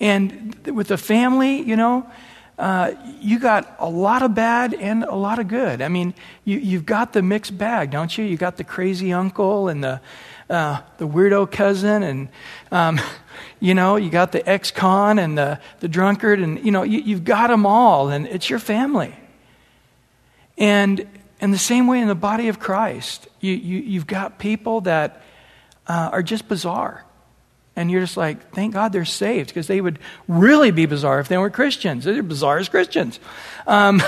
And with the family, you know, you got a lot of bad and a lot of good. I mean, you, you've got the mixed bag, don't you? You got the crazy uncle and the, uh, the weirdo cousin, and, um, you know, you got the ex con and the, the drunkard, and, you know, you, you've got them all, and it's your family. And in the same way in the body of Christ, you, you, you've got people that uh, are just bizarre. And you're just like, thank God they're saved, because they would really be bizarre if they weren't Christians. They're bizarre as Christians. Um,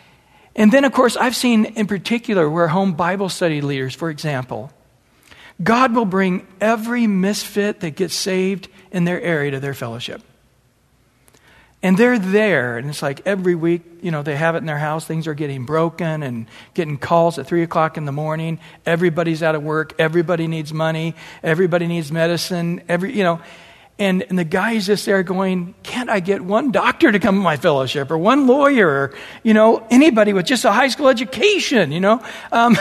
and then, of course, I've seen in particular where home Bible study leaders, for example, God will bring every misfit that gets saved in their area to their fellowship. And they're there, and it's like every week, you know, they have it in their house. Things are getting broken and getting calls at 3 o'clock in the morning. Everybody's out of work. Everybody needs money. Everybody needs medicine. Every, you know, and, and the guy's just there going, Can't I get one doctor to come to my fellowship or one lawyer or, you know, anybody with just a high school education, you know? Um,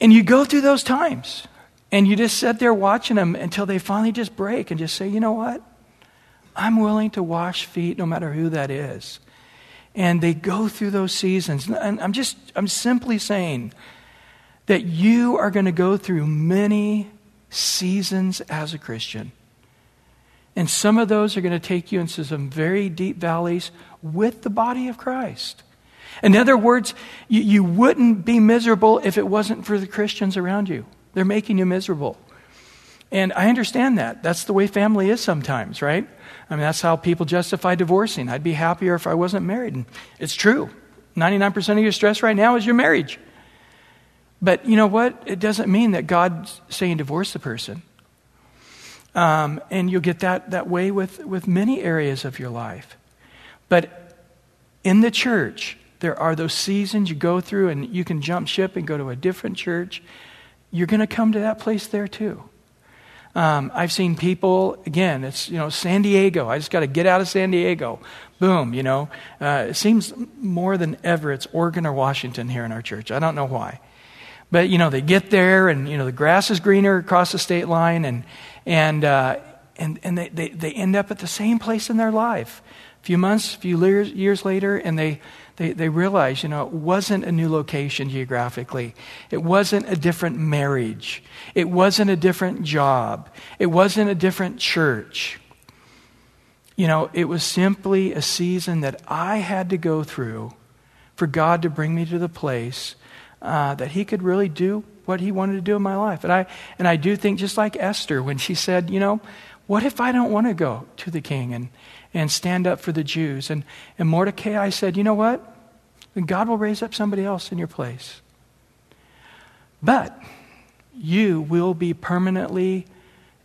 and you go through those times, and you just sit there watching them until they finally just break and just say, You know what? I'm willing to wash feet no matter who that is. And they go through those seasons. And I'm just, I'm simply saying that you are going to go through many seasons as a Christian. And some of those are going to take you into some very deep valleys with the body of Christ. In other words, you, you wouldn't be miserable if it wasn't for the Christians around you. They're making you miserable. And I understand that. That's the way family is sometimes, right? I mean, that's how people justify divorcing. I'd be happier if I wasn't married. And it's true. 99% of your stress right now is your marriage. But you know what? It doesn't mean that God's saying divorce the person. Um, and you'll get that, that way with, with many areas of your life. But in the church, there are those seasons you go through, and you can jump ship and go to a different church. You're going to come to that place there too. Um, I've seen people, again, it's, you know, San Diego. I just got to get out of San Diego. Boom, you know. Uh, it seems more than ever it's Oregon or Washington here in our church. I don't know why. But, you know, they get there and, you know, the grass is greener across the state line and, and, uh, and, and they, they, they end up at the same place in their life. A few months, a few years, years later, and they, they, they realized, you know, it wasn't a new location geographically. It wasn't a different marriage. It wasn't a different job. It wasn't a different church. You know, it was simply a season that I had to go through for God to bring me to the place uh, that He could really do what He wanted to do in my life. And I, and I do think, just like Esther, when she said, you know, what if I don't want to go to the king? And, and stand up for the Jews. And, and Mordecai said, You know what? God will raise up somebody else in your place. But you will be permanently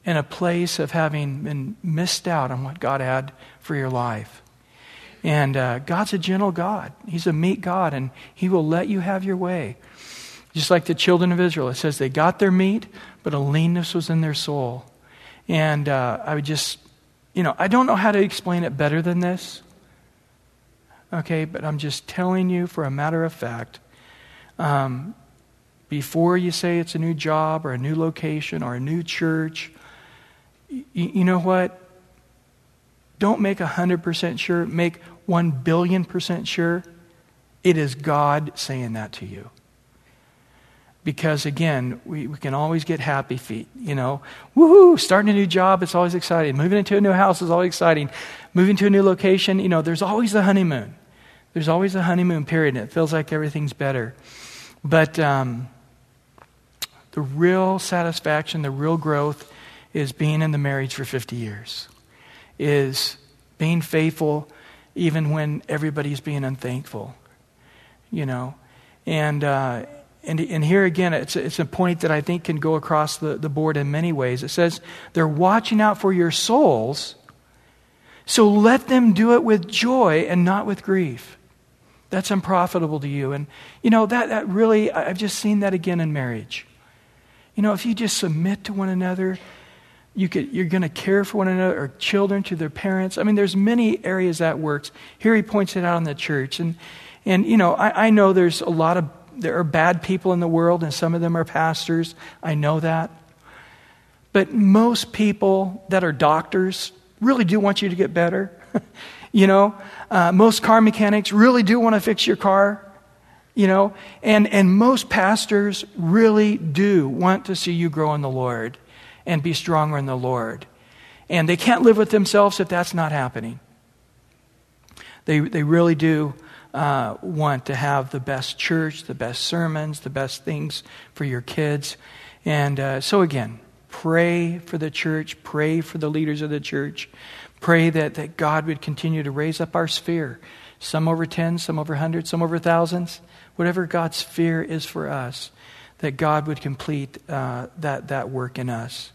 in a place of having been missed out on what God had for your life. And uh, God's a gentle God. He's a meek God, and He will let you have your way. Just like the children of Israel, it says they got their meat, but a leanness was in their soul. And uh, I would just you know, I don't know how to explain it better than this. Okay, but I'm just telling you for a matter of fact. Um, before you say it's a new job or a new location or a new church, y- you know what? Don't make 100% sure, make 1 billion percent sure. It is God saying that to you because again, we, we can always get happy feet. You know, woohoo, starting a new job, it's always exciting. Moving into a new house is always exciting. Moving to a new location, you know, there's always the honeymoon. There's always a honeymoon period, and it feels like everything's better. But um, the real satisfaction, the real growth is being in the marriage for 50 years. is being faithful even when everybody's being unthankful. You know? And, uh, and, and here again, it's, it's a point that I think can go across the, the board in many ways. It says, they're watching out for your souls, so let them do it with joy and not with grief. That's unprofitable to you. And, you know, that, that really, I've just seen that again in marriage. You know, if you just submit to one another, you could, you're going to care for one another, or children to their parents. I mean, there's many areas that works. Here he points it out in the church. And, and you know, I, I know there's a lot of, there are bad people in the world, and some of them are pastors. I know that. But most people that are doctors really do want you to get better. you know, uh, most car mechanics really do want to fix your car. You know, and, and most pastors really do want to see you grow in the Lord and be stronger in the Lord. And they can't live with themselves if that's not happening. They, they really do uh, want to have the best church, the best sermons, the best things for your kids. And uh, so, again, pray for the church, pray for the leaders of the church, Pray that, that God would continue to raise up our sphere, some over 10, some over hundreds, some over thousands, whatever God's sphere is for us, that God would complete uh, that, that work in us.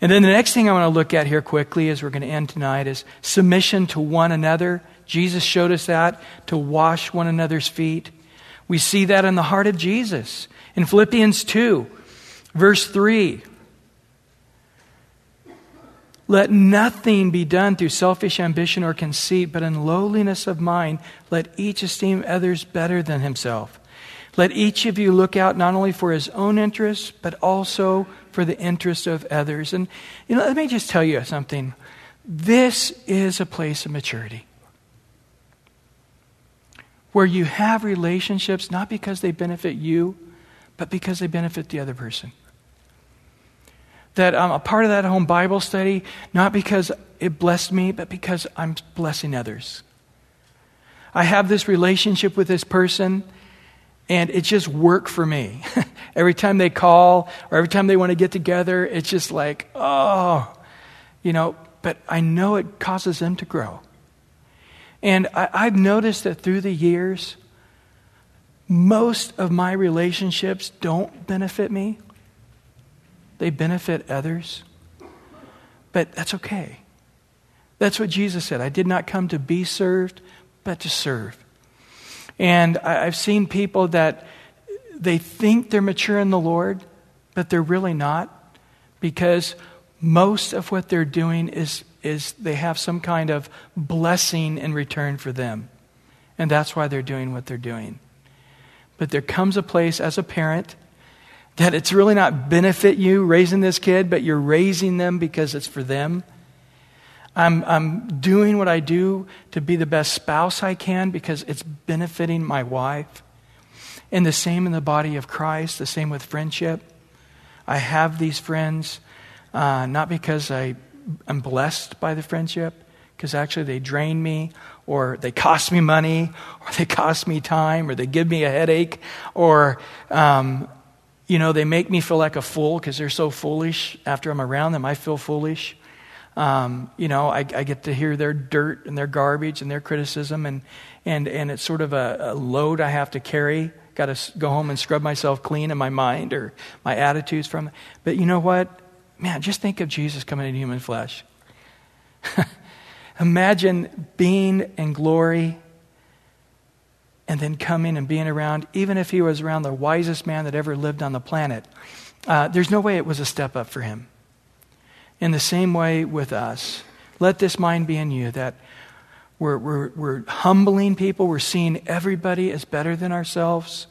And then the next thing I want to look at here quickly as we're going to end tonight is submission to one another. Jesus showed us that to wash one another's feet. We see that in the heart of Jesus. In Philippians 2, verse 3, let nothing be done through selfish ambition or conceit, but in lowliness of mind, let each esteem others better than himself. Let each of you look out not only for his own interests, but also for the interests of others. And you know, let me just tell you something. This is a place of maturity. Where you have relationships not because they benefit you, but because they benefit the other person that I'm a part of that home Bible study, not because it blessed me, but because I'm blessing others. I have this relationship with this person, and it just worked for me. every time they call or every time they want to get together, it's just like, oh, you know, but I know it causes them to grow. And I, I've noticed that through the years, most of my relationships don't benefit me they benefit others. But that's okay. That's what Jesus said. I did not come to be served, but to serve. And I've seen people that they think they're mature in the Lord, but they're really not because most of what they're doing is, is they have some kind of blessing in return for them. And that's why they're doing what they're doing. But there comes a place as a parent that it's really not benefit you raising this kid, but you're raising them because it's for them. I'm, I'm doing what I do to be the best spouse I can because it's benefiting my wife. And the same in the body of Christ, the same with friendship. I have these friends uh, not because I, am blessed by the friendship, because actually they drain me, or they cost me money, or they cost me time, or they give me a headache, or um, you know, they make me feel like a fool because they're so foolish. After I'm around them, I feel foolish. Um, you know, I, I, get to hear their dirt and their garbage and their criticism, and, and, and it's sort of a, a load I have to carry. Got to go home and scrub myself clean in my mind or my attitudes from. But you know what? Man, just think of Jesus coming in human flesh. Imagine being in glory and then coming and being around, even if he was around the wisest man that ever lived on the planet, uh, there's no way it was a step up for him. In the same way with us, let this mind be in you that we're, we're, we're humbling people, we're seeing everybody as better than ourselves.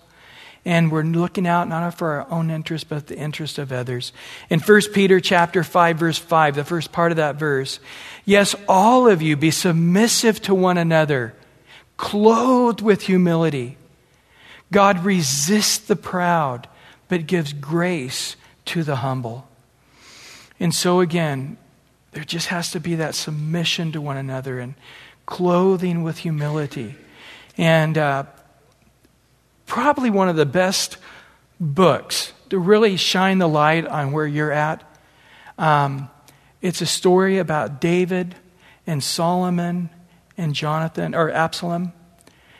And we're looking out not for our own interest, but the interest of others. In 1 Peter chapter 5, verse 5, the first part of that verse, yes, all of you be submissive to one another clothed with humility. God resists the proud, but gives grace to the humble. And so, again, there just has to be that submission to one another and clothing with humility. And uh, probably one of the best books to really shine the light on where you're at. Um, it's a story about David and Solomon and Jonathan, or Absalom.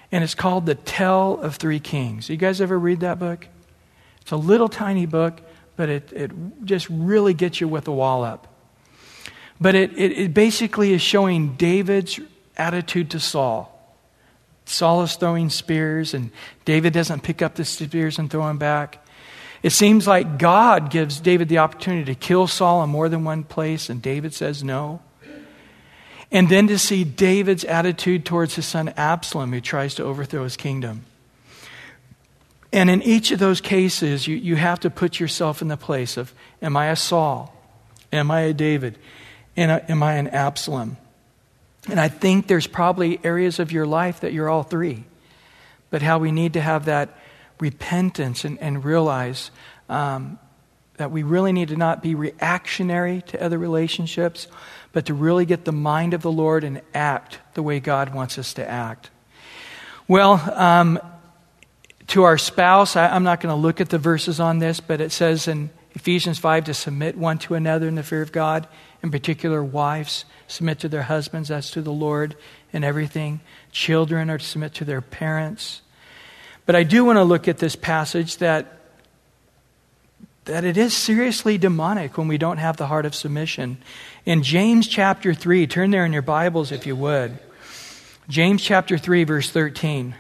And it's called The Tale of Three Kings. You guys ever read that book? It's a little tiny book, but it, it just really gets you with the wall up. But it, it, it basically is showing David's attitude to Saul. Saul is throwing spears, and David doesn't pick up the spears and throw them back. It seems like God gives David the opportunity to kill Saul in more than one place, and David says no. And then to see David's attitude towards his son Absalom, who tries to overthrow his kingdom. And in each of those cases, you, you have to put yourself in the place of Am I a Saul? Am I a David? And uh, Am I an Absalom? And I think there's probably areas of your life that you're all three. But how we need to have that repentance and, and realize um, that we really need to not be reactionary to other relationships, but to really get the mind of the Lord and act the way God wants us to act. Well, um, to our spouse, I, I'm not going to look at the verses on this, but it says in Ephesians 5 to submit one to another in the fear of God, in particular, wives submit to their husbands as to the Lord and everything. Children are to submit to their parents. But I do want to look at this passage that, that it is seriously demonic when we don't have the heart of submission. In James chapter 3, turn there in your Bibles if you would. James chapter 3, verse 13.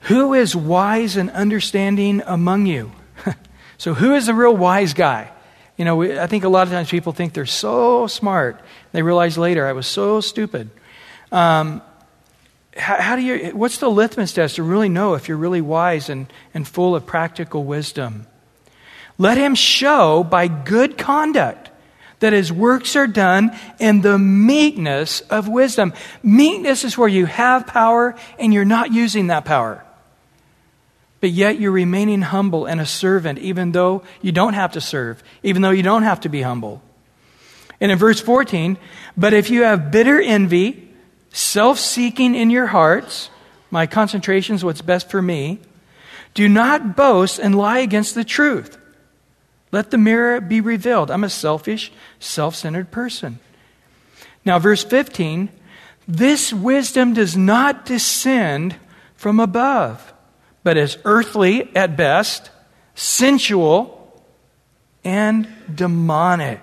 Who is wise and understanding among you? so, who is the real wise guy? You know, I think a lot of times people think they're so smart. They realize later, I was so stupid. Um, how, how, do you, what's the litmus test to really know if you're really wise and, and full of practical wisdom? Let him show by good conduct that his works are done in the meekness of wisdom. Meekness is where you have power and you're not using that power but yet you're remaining humble and a servant, even though you don't have to serve, even though you don't have to be humble. And in verse 14, but if you have bitter envy, self seeking in your hearts, my concentration is what's best for me, do not boast and lie against the truth. Let the mirror be revealed. I'm a selfish, self centered person. Now, verse 15, this wisdom does not descend from above but is earthly at best, sensual, and demonic.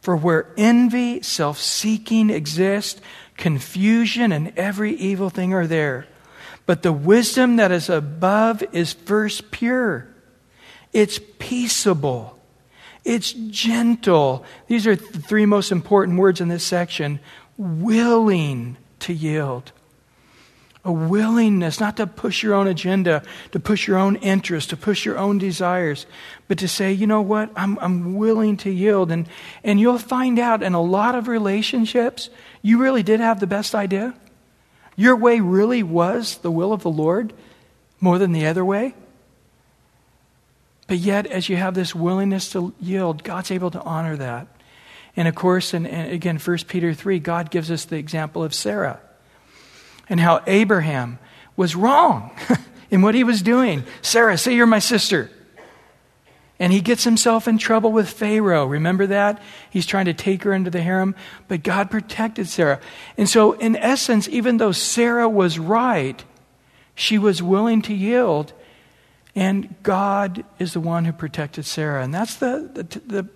For where envy, self seeking exist, confusion and every evil thing are there. But the wisdom that is above is first pure. It's peaceable. It's gentle. These are the three most important words in this section. Willing to yield a willingness not to push your own agenda, to push your own interests, to push your own desires, but to say, you know what, I'm, I'm willing to yield. And, and you'll find out in a lot of relationships, you really did have the best idea. Your way really was the will of the Lord more than the other way. But yet, as you have this willingness to yield, God's able to honor that. And of course, and, and again, 1 Peter 3, God gives us the example of Sarah and how Abraham was wrong in what he was doing. Sarah, say you're my sister. And he gets himself in trouble with Pharaoh. Remember that? He's trying to take her into the harem, but God protected Sarah. And so, in essence, even though Sarah was right, she was willing to yield, and God is the one who protected Sarah. And that's the, the, the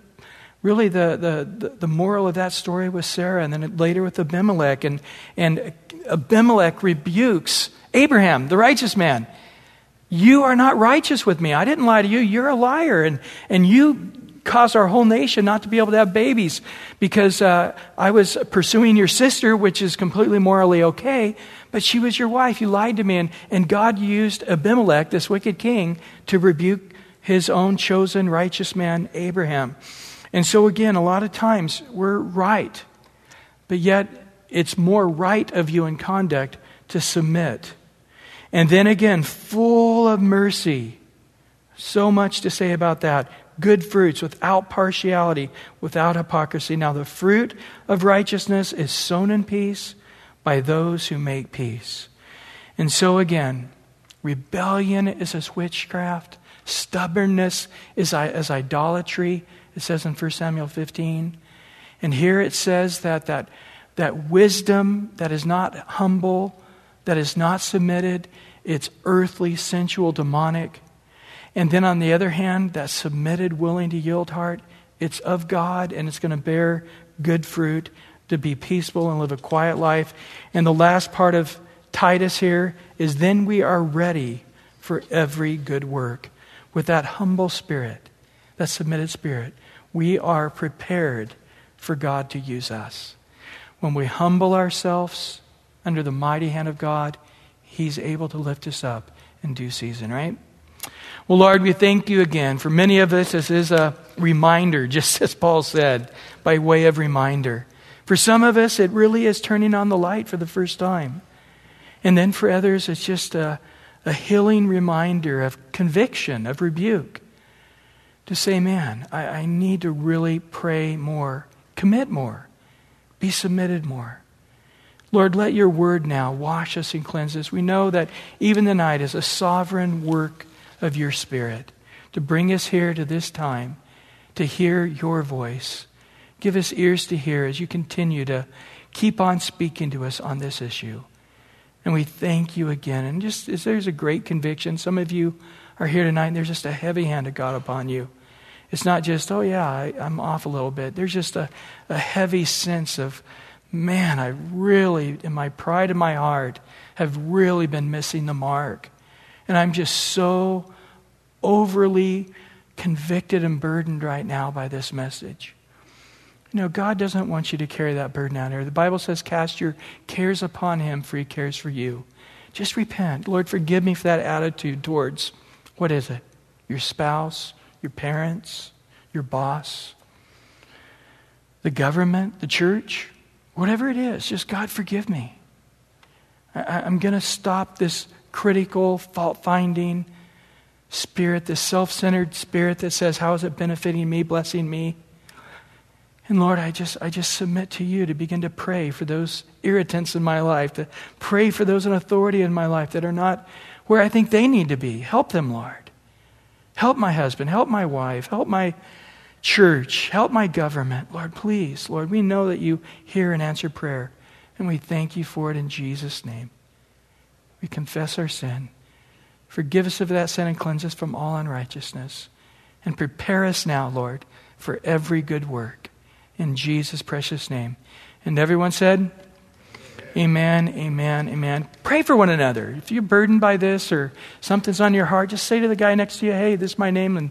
really the, the, the moral of that story with Sarah, and then later with Abimelech. And, and Abimelech rebukes Abraham, the righteous man. You are not righteous with me. I didn't lie to you. You're a liar. And, and you caused our whole nation not to be able to have babies because uh, I was pursuing your sister, which is completely morally okay, but she was your wife. You lied to me. And, and God used Abimelech, this wicked king, to rebuke his own chosen righteous man, Abraham. And so, again, a lot of times we're right, but yet it's more right of you in conduct to submit. And then again, full of mercy. So much to say about that. Good fruits without partiality, without hypocrisy. Now, the fruit of righteousness is sown in peace by those who make peace. And so, again, rebellion is as witchcraft, stubbornness is as idolatry, it says in 1 Samuel 15. And here it says that, that, that wisdom that is not humble, that is not submitted, it's earthly, sensual, demonic. And then on the other hand, that submitted, willing to yield heart, it's of God and it's going to bear good fruit to be peaceful and live a quiet life. And the last part of Titus here is then we are ready for every good work. With that humble spirit, that submitted spirit, we are prepared for God to use us. When we humble ourselves under the mighty hand of God, He's able to lift us up in due season, right? Well, Lord, we thank you again. For many of us, this is a reminder, just as Paul said, by way of reminder. For some of us, it really is turning on the light for the first time. And then for others, it's just a, a healing reminder of conviction, of rebuke. To say, man, I, I need to really pray more, commit more, be submitted more. Lord, let your word now wash us and cleanse us. We know that even the night is a sovereign work of your Spirit to bring us here to this time to hear your voice. Give us ears to hear as you continue to keep on speaking to us on this issue. And we thank you again. And just there's a great conviction. Some of you are here tonight and there's just a heavy hand of God upon you. It's not just, oh, yeah, I, am off a little bit. There's just a, a heavy sense of, man, I really, in my pride of my heart, have really been missing the mark. And I'm just so overly convicted and burdened right now by this message. You know, God doesn't want you to carry that burden out here. The Bible says, cast your cares upon Him, for He cares for you. Just repent. Lord, forgive me for that attitude towards what is it? Your spouse, your parents, your boss, the government, the church, whatever it is. Just, God, forgive me. I, am going to stop this critical, fault finding spirit, this self centered spirit that says, How is it benefiting me, blessing me? And Lord, I just, I just submit to you to begin to pray for those irritants in my life, to pray for those in authority in my life that are not where I think they need to be. Help them, Lord. Help my husband, help my wife, help my church, help my government. Lord, please, Lord, we know that you hear and answer prayer, and we thank you for it in Jesus' name. We confess our sin. Forgive us of that sin and cleanse us from all unrighteousness. And prepare us now, Lord, for every good work. In Jesus' precious name. And everyone said, Amen, amen, amen. Pray for one another. If you're burdened by this or something's on your heart, just say to the guy next to you, hey, this is my name, and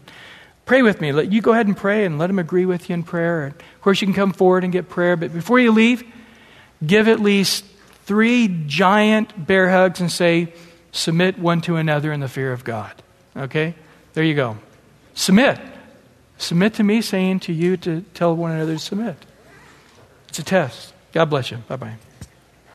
pray with me. Let, you go ahead and pray and let him agree with you in prayer. And of course, you can come forward and get prayer, but before you leave, give at least three giant bear hugs and say, submit one to another in the fear of God. Okay? There you go. Submit. Submit to me, saying to you to tell one another to submit. It's a test. God bless you. Bye bye.